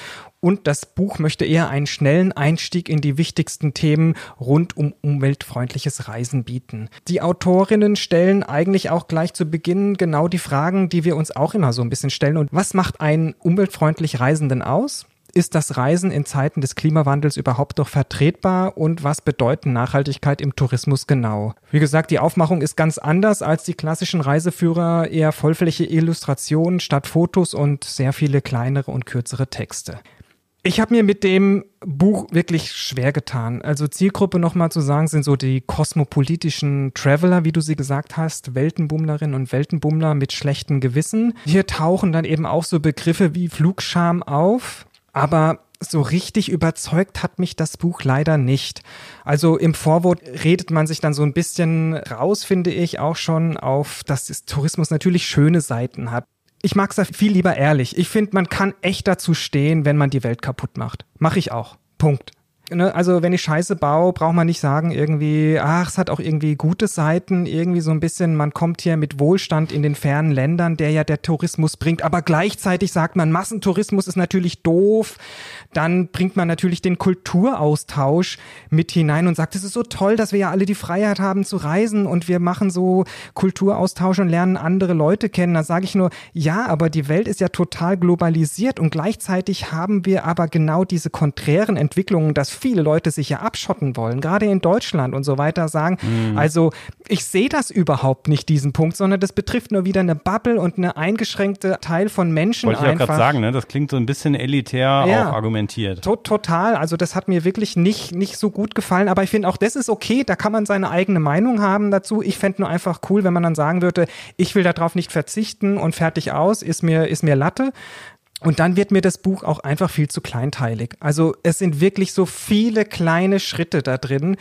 Und das Buch möchte eher einen schnellen Einstieg in die wichtigsten Themen rund um umweltfreundliches Reisen bieten. Die Autorinnen stellen eigentlich auch gleich zu Beginn genau die Fragen, die wir uns auch immer so ein bisschen stellen. Und was macht einen umweltfreundlich Reisenden aus? Ist das Reisen in Zeiten des Klimawandels überhaupt noch vertretbar und was bedeutet Nachhaltigkeit im Tourismus genau? Wie gesagt, die Aufmachung ist ganz anders als die klassischen Reiseführer, eher vollflächige Illustrationen statt Fotos und sehr viele kleinere und kürzere Texte. Ich habe mir mit dem Buch wirklich schwer getan. Also Zielgruppe nochmal zu sagen, sind so die kosmopolitischen Traveler, wie du sie gesagt hast, Weltenbummlerinnen und Weltenbummler mit schlechtem Gewissen. Hier tauchen dann eben auch so Begriffe wie Flugscham auf. Aber so richtig überzeugt hat mich das Buch leider nicht. Also im Vorwort redet man sich dann so ein bisschen raus, finde ich, auch schon auf, dass das Tourismus natürlich schöne Seiten hat. ich mag es viel lieber ehrlich. Ich finde, man kann echt dazu stehen, wenn man die Welt kaputt macht. Mache ich auch. Punkt. Ne, also wenn ich Scheiße baue, braucht man nicht sagen irgendwie, ach, es hat auch irgendwie gute Seiten, irgendwie so ein bisschen, man kommt hier mit Wohlstand in den fernen Ländern, der ja der Tourismus bringt, aber gleichzeitig sagt man, Massentourismus ist natürlich doof, dann bringt man natürlich den Kulturaustausch mit hinein und sagt, es ist so toll, dass wir ja alle die Freiheit haben zu reisen und wir machen so Kulturaustausch und lernen andere Leute kennen. Da sage ich nur, ja, aber die Welt ist ja total globalisiert und gleichzeitig haben wir aber genau diese konträren Entwicklungen, dass viele Leute sich ja abschotten wollen, gerade in Deutschland und so weiter, sagen, mhm. also ich sehe das überhaupt nicht, diesen Punkt, sondern das betrifft nur wieder eine Bubble und eine eingeschränkte Teil von Menschen Wollte ich auch gerade sagen, ne? das klingt so ein bisschen elitär ja, auch argumentiert. To total, also das hat mir wirklich nicht, nicht so gut gefallen, aber ich finde auch, das ist okay, da kann man seine eigene Meinung haben dazu. Ich fände nur einfach cool, wenn man dann sagen würde, ich will darauf nicht verzichten und fertig aus, ist mir, ist mir Latte. Und dann wird mir das Buch auch einfach viel zu kleinteilig. Also es sind wirklich so viele kleine Schritte da drin,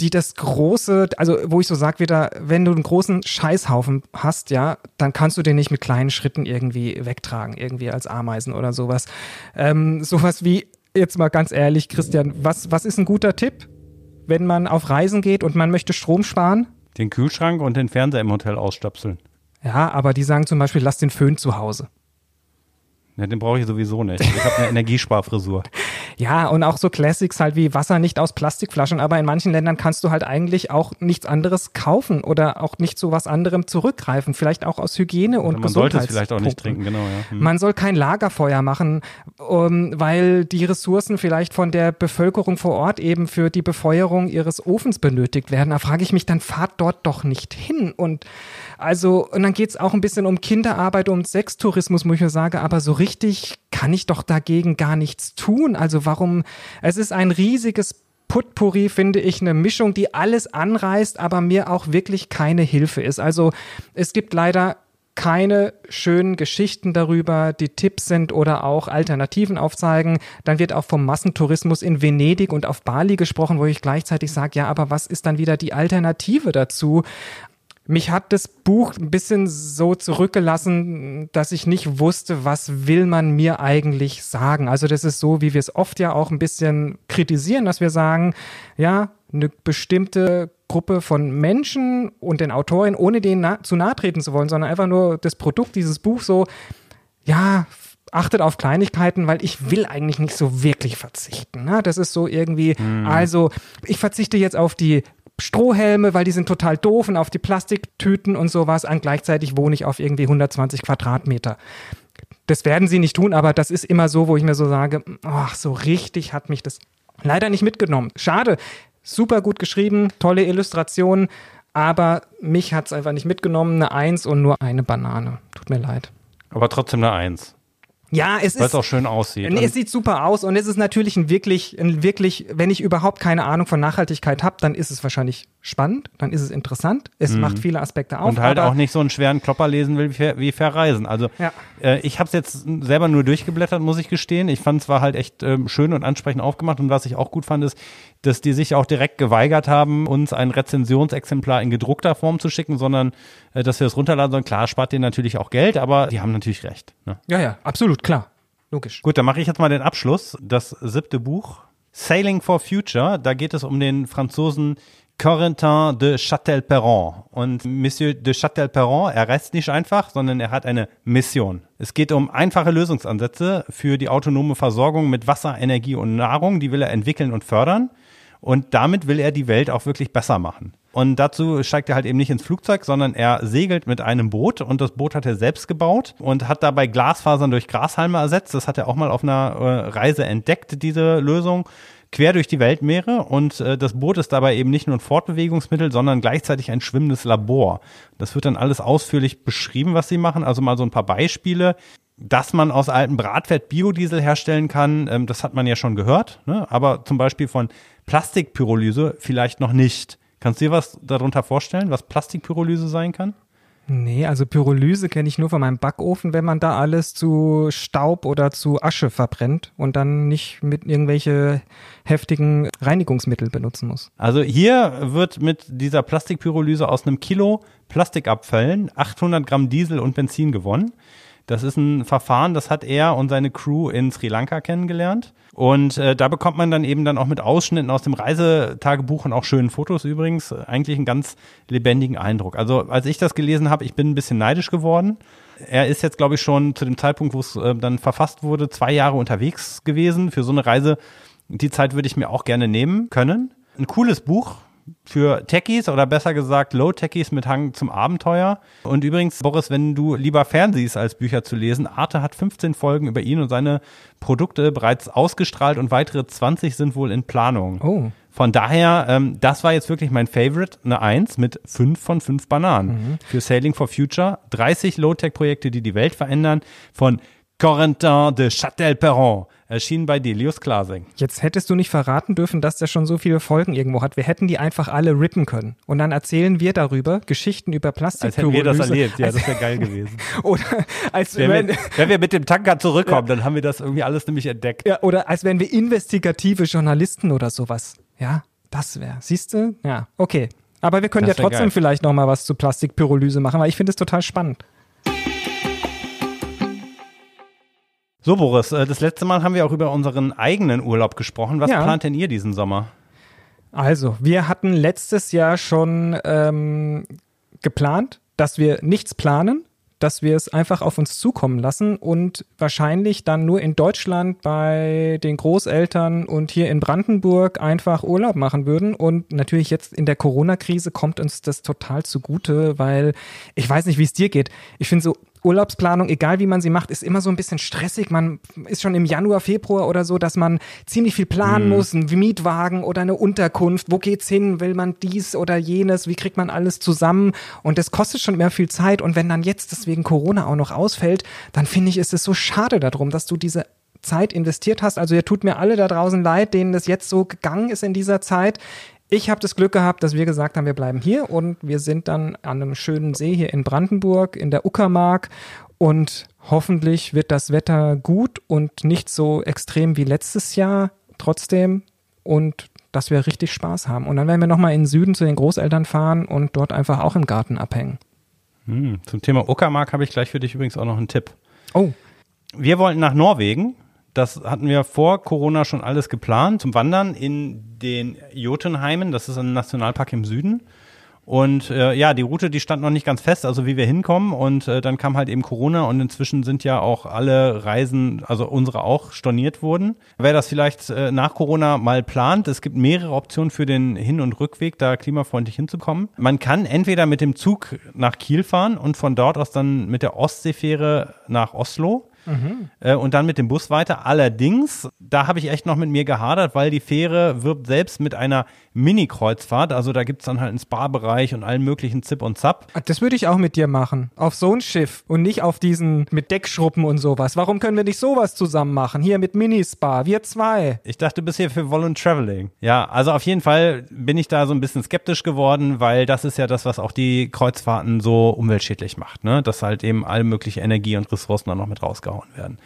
die das große, also wo ich so sag wieder, wenn du einen großen Scheißhaufen hast, ja, dann kannst du den nicht mit kleinen Schritten irgendwie wegtragen, irgendwie als Ameisen oder sowas. Ähm, sowas wie, jetzt mal ganz ehrlich, Christian, was, was ist ein guter Tipp, wenn man auf Reisen geht und man möchte Strom sparen? Den Kühlschrank und den Fernseher im Hotel ausstöpseln. Ja, aber die sagen zum Beispiel, lass den Föhn zu Hause. Ja, den brauche ich sowieso nicht. Ich habe eine Energiesparfrisur. Ja, und auch so Classics halt wie Wasser nicht aus Plastikflaschen, aber in manchen Ländern kannst du halt eigentlich auch nichts anderes kaufen oder auch nicht zu was anderem zurückgreifen, vielleicht auch aus Hygiene und Man sollte es vielleicht auch nicht trinken, genau. Ja. Hm. Man soll kein Lagerfeuer machen, um, weil die Ressourcen vielleicht von der Bevölkerung vor Ort eben für die Befeuerung ihres Ofens benötigt werden. Da frage ich mich, dann fahrt dort doch nicht hin und also, und dann geht es auch ein bisschen um Kinderarbeit, um Sextourismus, muss ich sagen, aber so richtig kann ich doch dagegen gar nichts tun. Also warum, es ist ein riesiges Putpuri, finde ich, eine Mischung, die alles anreißt, aber mir auch wirklich keine Hilfe ist. Also es gibt leider keine schönen Geschichten darüber, die Tipps sind oder auch Alternativen aufzeigen. Dann wird auch vom Massentourismus in Venedig und auf Bali gesprochen, wo ich gleichzeitig sage, ja, aber was ist dann wieder die Alternative dazu? Mich hat das Buch ein bisschen so zurückgelassen, dass ich nicht wusste, was will man mir eigentlich sagen. Also das ist so, wie wir es oft ja auch ein bisschen kritisieren, dass wir sagen, ja, eine bestimmte Gruppe von Menschen und den Autoren, ohne denen na zu nahe treten zu wollen, sondern einfach nur das Produkt dieses Buchs so, ja, achtet auf Kleinigkeiten, weil ich will eigentlich nicht so wirklich verzichten. Ne? Das ist so irgendwie, hm. also ich verzichte jetzt auf die Strohhelme, weil die sind total doof und auf die Plastiktüten und sowas. Und gleichzeitig wohne ich auf irgendwie 120 Quadratmeter. Das werden sie nicht tun, aber das ist immer so, wo ich mir so sage, ach, so richtig hat mich das leider nicht mitgenommen. Schade. Super gut geschrieben, tolle Illustrationen, aber mich hat es einfach nicht mitgenommen. Eine Eins und nur eine Banane. Tut mir leid. Aber trotzdem eine Eins. Ja, es Weil ist. auch schön aussieht. Nee, es sieht super aus und es ist natürlich ein wirklich, ein wirklich, wenn ich überhaupt keine Ahnung von Nachhaltigkeit habe, dann ist es wahrscheinlich spannend, dann ist es interessant, es mhm. macht viele Aspekte auf. Und halt auch nicht so einen schweren Klopper lesen will wie, wie Verreisen. Also ja. äh, ich habe es jetzt selber nur durchgeblättert, muss ich gestehen. Ich fand es war halt echt äh, schön und ansprechend aufgemacht und was ich auch gut fand, ist, dass die sich auch direkt geweigert haben, uns ein Rezensionsexemplar in gedruckter Form zu schicken, sondern äh, dass wir es runterladen sollen. Klar, spart denen natürlich auch Geld, aber die haben natürlich recht. Ne? Ja, ja, absolut, klar. Logisch. Gut, dann mache ich jetzt mal den Abschluss. Das siebte Buch, Sailing for Future, da geht es um den Franzosen Corentin de Châtel-Perron. Und Monsieur de Châtel-Perron, er reist nicht einfach, sondern er hat eine Mission. Es geht um einfache Lösungsansätze für die autonome Versorgung mit Wasser, Energie und Nahrung. Die will er entwickeln und fördern. Und damit will er die Welt auch wirklich besser machen. Und dazu steigt er halt eben nicht ins Flugzeug, sondern er segelt mit einem Boot und das Boot hat er selbst gebaut und hat dabei Glasfasern durch Grashalme ersetzt. Das hat er auch mal auf einer äh, Reise entdeckt, diese Lösung quer durch die Weltmeere und äh, das Boot ist dabei eben nicht nur ein Fortbewegungsmittel, sondern gleichzeitig ein schwimmendes Labor. Das wird dann alles ausführlich beschrieben, was sie machen. Also mal so ein paar Beispiele dass man aus altem Bratfett Biodiesel herstellen kann, ähm, das hat man ja schon gehört, ne? aber zum Beispiel von Plastikpyrolyse vielleicht noch nicht. Kannst du dir was darunter vorstellen, was Plastikpyrolyse sein kann? Nee, also Pyrolyse kenne ich nur von meinem Backofen, wenn man da alles zu Staub oder zu Asche verbrennt und dann nicht mit irgendwelche heftigen Reinigungsmittel benutzen muss. Also hier wird mit dieser Plastikpyrolyse aus einem Kilo Plastikabfällen 800 Gramm Diesel und Benzin gewonnen. Das ist ein Verfahren, das hat er und seine Crew in Sri Lanka kennengelernt. Und äh, da bekommt man dann eben dann auch mit Ausschnitten aus dem Reisetagebuch und auch schönen Fotos übrigens eigentlich einen ganz lebendigen Eindruck. Also als ich das gelesen habe, ich bin ein bisschen neidisch geworden. Er ist jetzt, glaube ich, schon zu dem Zeitpunkt, wo es äh, dann verfasst wurde, zwei Jahre unterwegs gewesen. Für so eine Reise, die Zeit würde ich mir auch gerne nehmen können. Ein cooles Buch, für Techies oder besser gesagt Low-Techies mit Hang zum Abenteuer. Und übrigens, Boris, wenn du lieber fernsiehst, als Bücher zu lesen, Arte hat 15 Folgen über ihn und seine Produkte bereits ausgestrahlt und weitere 20 sind wohl in Planung. Oh. Von daher, ähm, das war jetzt wirklich mein Favorite, eine Eins mit fünf von fünf Bananen. Mhm. Für Sailing for Future, 30 Low-Tech-Projekte, die die Welt verändern, von Corentin de Châtel-Perron Erschien bei Delius Glasing. Jetzt hättest du nicht verraten dürfen, dass der schon so viele Folgen irgendwo hat. Wir hätten die einfach alle rippen können. Und dann erzählen wir darüber Geschichten über Plastik. Als hätten wir das erlebt. Ja, das wäre geil gewesen. oder als wenn, wenn, wir, wenn wir mit dem Tanker zurückkommen, ja. dann haben wir das irgendwie alles nämlich entdeckt. Ja, oder als wären wir investigative Journalisten oder sowas. Ja, das wäre. Siehst du? Ja, okay. Aber wir können ja trotzdem geil. vielleicht noch mal was zu Plastikpyrolyse machen, weil ich finde es total spannend. So, Boris, äh, das letzte Mal haben wir auch über unseren eigenen Urlaub gesprochen. Was ja. plant denn ihr diesen Sommer? Also, wir hatten letztes Jahr schon ähm, geplant, dass wir nichts planen, dass wir es einfach auf uns zukommen lassen und wahrscheinlich dann nur in Deutschland bei den Großeltern und hier in Brandenburg einfach Urlaub machen würden. Und natürlich jetzt in der Corona-Krise kommt uns das total zugute, weil ich weiß nicht, wie es dir geht. Ich finde so Urlaubsplanung, egal wie man sie macht, ist immer so ein bisschen stressig. Man ist schon im Januar, Februar oder so, dass man ziemlich viel planen mhm. muss, ein Mietwagen oder eine Unterkunft. Wo geht's hin? Will man dies oder jenes? Wie kriegt man alles zusammen? Und das kostet schon immer viel Zeit. Und wenn dann jetzt deswegen Corona auch noch ausfällt, dann finde ich, ist es so schade darum, dass du diese Zeit investiert hast. Also ihr tut mir alle da draußen leid, denen das jetzt so gegangen ist in dieser Zeit. Ich habe das Glück gehabt, dass wir gesagt haben, wir bleiben hier und wir sind dann an einem schönen See hier in Brandenburg, in der Uckermark und hoffentlich wird das Wetter gut und nicht so extrem wie letztes Jahr trotzdem und dass wir richtig Spaß haben. Und dann werden wir nochmal in den Süden zu den Großeltern fahren und dort einfach auch im Garten abhängen. Hm, zum Thema Uckermark habe ich gleich für dich übrigens auch noch einen Tipp. Oh. Wir wollten nach Norwegen das hatten wir vor Corona schon alles geplant zum Wandern in den Jotunheimen. Das ist ein Nationalpark im Süden. Und äh, ja, die Route, die stand noch nicht ganz fest, also wie wir hinkommen. Und äh, dann kam halt eben Corona und inzwischen sind ja auch alle Reisen, also unsere auch, storniert worden. Wer das vielleicht äh, nach Corona mal plant, es gibt mehrere Optionen für den Hin- und Rückweg, da klimafreundlich hinzukommen. Man kann entweder mit dem Zug nach Kiel fahren und von dort aus dann mit der Ostseefähre nach Oslo. Mhm. Und dann mit dem Bus weiter. Allerdings, da habe ich echt noch mit mir gehadert, weil die Fähre wirbt selbst mit einer Mini-Kreuzfahrt. Also da gibt es dann halt einen Spa-Bereich und allen möglichen Zip und Zap. Ah, das würde ich auch mit dir machen. Auf so ein Schiff und nicht auf diesen mit Deckschruppen und sowas. Warum können wir nicht sowas zusammen machen? Hier mit Mini-Spa, wir zwei. Ich dachte bisher für Vol Traveling. Ja, also auf jeden Fall bin ich da so ein bisschen skeptisch geworden, weil das ist ja das, was auch die Kreuzfahrten so umweltschädlich macht, ne? Dass halt eben alle mögliche Energie und Ressourcen da noch mit rausgehauen werden.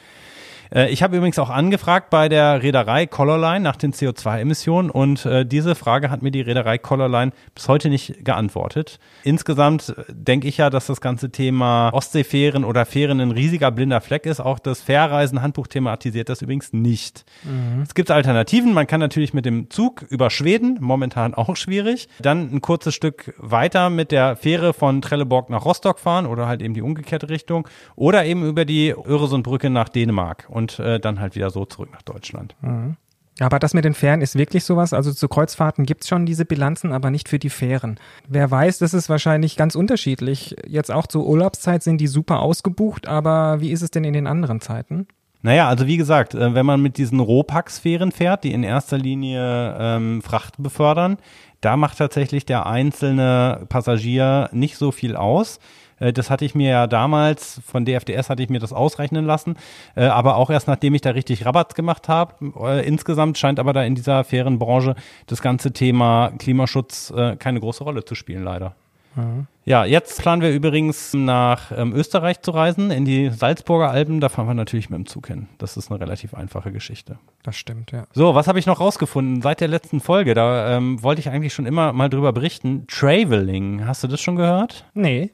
Äh, ich habe übrigens auch angefragt bei der Reederei Colorline nach den CO2-Emissionen und äh, diese Frage hat mir die Reederei Colorline bis heute nicht geantwortet. Insgesamt äh, denke ich ja, dass das ganze Thema Ostseefähren oder Fähren ein riesiger blinder Fleck ist. Auch das Fährreisen-Handbuch thematisiert das übrigens nicht. Mhm. Es gibt Alternativen. Man kann natürlich mit dem Zug über Schweden, momentan auch schwierig, dann ein kurzes Stück weiter mit der Fähre von Trelleborg nach Rostock fahren oder halt eben die umgekehrte Richtung oder eben über die Öresundbrücke nach Dänemark und äh, dann halt wieder so zurück nach Deutschland. Mhm. Aber das mit den Fähren ist wirklich sowas. Also zu Kreuzfahrten gibt es schon diese Bilanzen, aber nicht für die Fähren. Wer weiß, das ist wahrscheinlich ganz unterschiedlich. Jetzt auch zur Urlaubszeit sind die super ausgebucht, aber wie ist es denn in den anderen Zeiten? Naja, also wie gesagt, äh, wenn man mit diesen Ropax-Fähren fährt, die in erster Linie ähm, Fracht befördern, da macht tatsächlich der einzelne Passagier nicht so viel aus. Äh, das hatte ich mir ja damals von DFDS hatte ich mir das ausrechnen lassen, äh, aber auch erst nachdem ich da richtig Rabatt gemacht habe. Äh, insgesamt scheint aber da in dieser fairen Branche das ganze Thema Klimaschutz keine große Rolle zu spielen, leider. Mhm. Ja, jetzt planen wir übrigens nach ähm, Österreich zu reisen, in die Salzburger Alpen. Da fahren wir natürlich mit dem Zug hin. Das ist eine relativ einfache Geschichte. Das stimmt, ja. So, was habe ich noch rausgefunden seit der letzten Folge? Da ähm, wollte ich eigentlich schon immer mal drüber berichten. Traveling, hast du das schon gehört? Nee.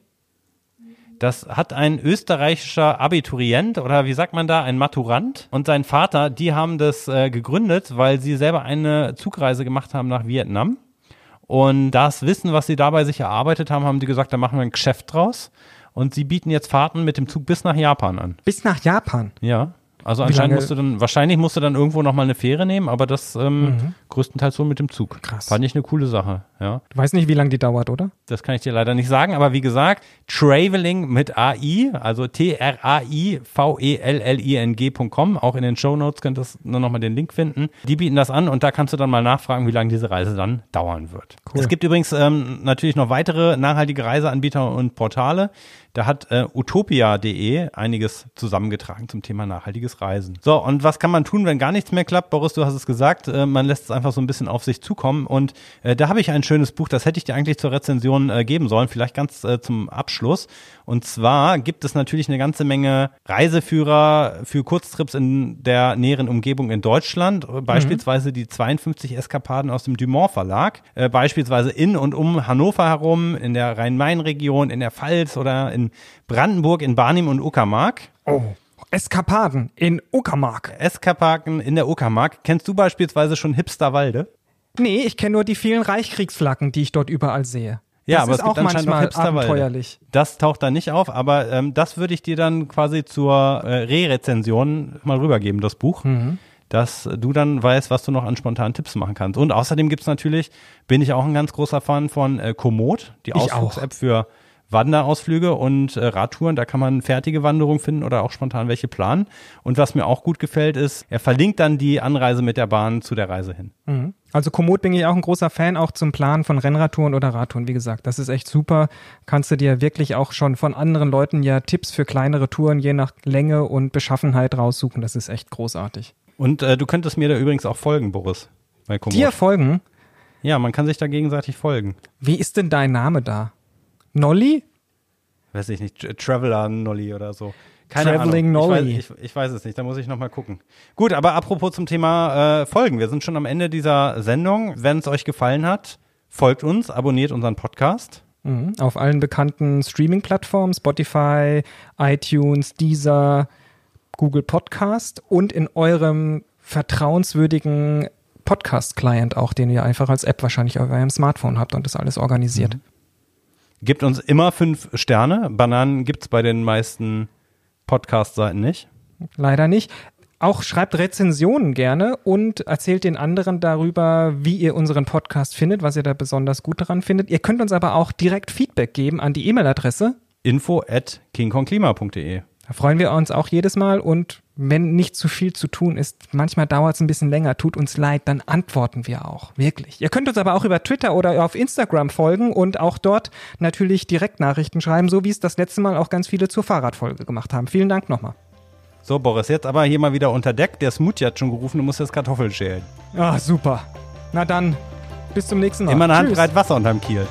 Das hat ein österreichischer Abiturient oder wie sagt man da, ein Maturant und sein Vater, die haben das äh, gegründet, weil sie selber eine Zugreise gemacht haben nach Vietnam. Und das Wissen, was sie dabei sich erarbeitet haben, haben die gesagt, da machen wir ein Geschäft draus. Und sie bieten jetzt Fahrten mit dem Zug bis nach Japan an. Bis nach Japan. Ja. Also Wie anscheinend musst du dann, wahrscheinlich musst du dann irgendwo nochmal eine Fähre nehmen, aber das ähm, größtenteils wohl mit dem Zug. Mhm. Krass. Fand ich eine coole Sache, ja. Du weißt nicht, wie lange die dauert, oder? Das kann ich dir leider nicht sagen, aber wie gesagt, Traveling mit AI, also T-R-A-I-V-E-L-L-I-N-G.com, auch in den Show Notes könnt ihr nur nochmal den Link finden. Die bieten das an und da kannst du dann mal nachfragen, wie lange diese Reise dann dauern wird. Cool. Es gibt übrigens ähm, natürlich noch weitere nachhaltige Reiseanbieter und Portale. Da hat äh, utopia.de einiges zusammengetragen zum Thema nachhaltiges Reisen. So, und was kann man tun, wenn gar nichts mehr klappt? Boris, du hast es gesagt, äh, man lässt es einfach so ein bisschen auf sich zukommen. Und äh, da habe ich ein schönes Buch, das hätte ich dir eigentlich zur Rezension äh, geben sollen, vielleicht ganz äh, zum Abschluss. Und zwar gibt es natürlich eine ganze Menge Reiseführer für Kurztrips in der näheren Umgebung in Deutschland. Äh, Beispielsweise die 52 Eskapaden aus dem Dumont Verlag. Äh, beispielsweise in und um Hannover herum, in der Rhein-Main-Region, in der Pfalz oder in Brandenburg, in Barnim und Uckermark. Oh. Eskapaden in Uckermark. Eskapaden in der Uckermark. Kennst du beispielsweise schon Hipsterwalde? Nee, ich kenne nur die vielen Reichskriegsflaggen, die ich dort überall sehe. Ja, das aber ist es gibt auch manchmal Hipsterwalde. abenteuerlich. Das taucht da nicht auf, aber ähm, das würde ich dir dann quasi zur äh, Re-Rezension mal rübergeben, das Buch. Mhm. Dass du dann weißt, was du noch an spontanen Tipps machen kannst. Und außerdem gibt's natürlich, bin ich auch ein ganz großer Fan von äh, Komoot, die auch. Ausflugs-App für Wanderausflüge und äh, Radtouren. Da kann man fertige Wanderungen finden oder auch spontan welche planen. Und was mir auch gut gefällt, ist, er verlinkt dann die Anreise mit der Bahn zu der Reise hin. Mhm. Also Komoot bin ich auch ein großer Fan, auch zum Planen von Rennradtouren oder Radtouren. Wie gesagt, das ist echt super. Kannst du dir wirklich auch schon von anderen Leuten ja Tipps für kleinere Touren je nach Länge und Beschaffenheit raussuchen. Das ist echt großartig. Und äh, du könntest mir da übrigens auch folgen, Boris. Bei Komoot. Dir folgen, Ja, man kann sich da gegenseitig folgen. wie ist denn dein Name da? Nolly? weiß ich nicht, Tra- Traveler Nolly oder so. Keine Traveling Ahnung. Nolly. Ich weiß, ich, ich weiß es nicht, da muss ich nochmal gucken. Gut, aber apropos zum Thema äh, Folgen. Wir sind schon am Ende dieser Sendung. Wenn es euch gefallen hat, folgt uns, abonniert unseren Podcast. Mhm. Auf allen bekannten Streaming-Plattformen, Spotify, iTunes, Deezer, Google Podcast und in eurem vertrauenswürdigen Podcast-Client auch, den ihr einfach als App wahrscheinlich auf eurem Smartphone habt und das alles organisiert. Gebt uns immer fünf Sterne. Bananen gibt's bei den meisten Podcast-Seiten nicht. Leider nicht. Auch schreibt Rezensionen gerne und erzählt den anderen darüber, wie ihr unseren Podcast findet, was ihr da besonders gut daran findet. Ihr könnt uns aber auch direkt Feedback geben an die E-Mail-Adresse. Info at kingkongklima.de. Da freuen wir uns auch jedes Mal und wenn nicht zu viel zu tun ist, manchmal dauert es ein bisschen länger, tut uns leid, dann antworten wir auch. Wirklich. Ihr könnt uns aber auch über Twitter oder auf Instagram folgen und auch dort natürlich Direktnachrichten schreiben, so wie es das letzte Mal auch ganz viele zur Fahrradfolge gemacht haben. Vielen Dank nochmal. So, Boris, jetzt aber hier mal wieder unter Deck. Der Smoothie hat schon gerufen, du musst jetzt Kartoffeln schälen. Ah, super. Na dann, bis zum nächsten Mal. Immer eine. Handbreit Wasser unterm Kiel.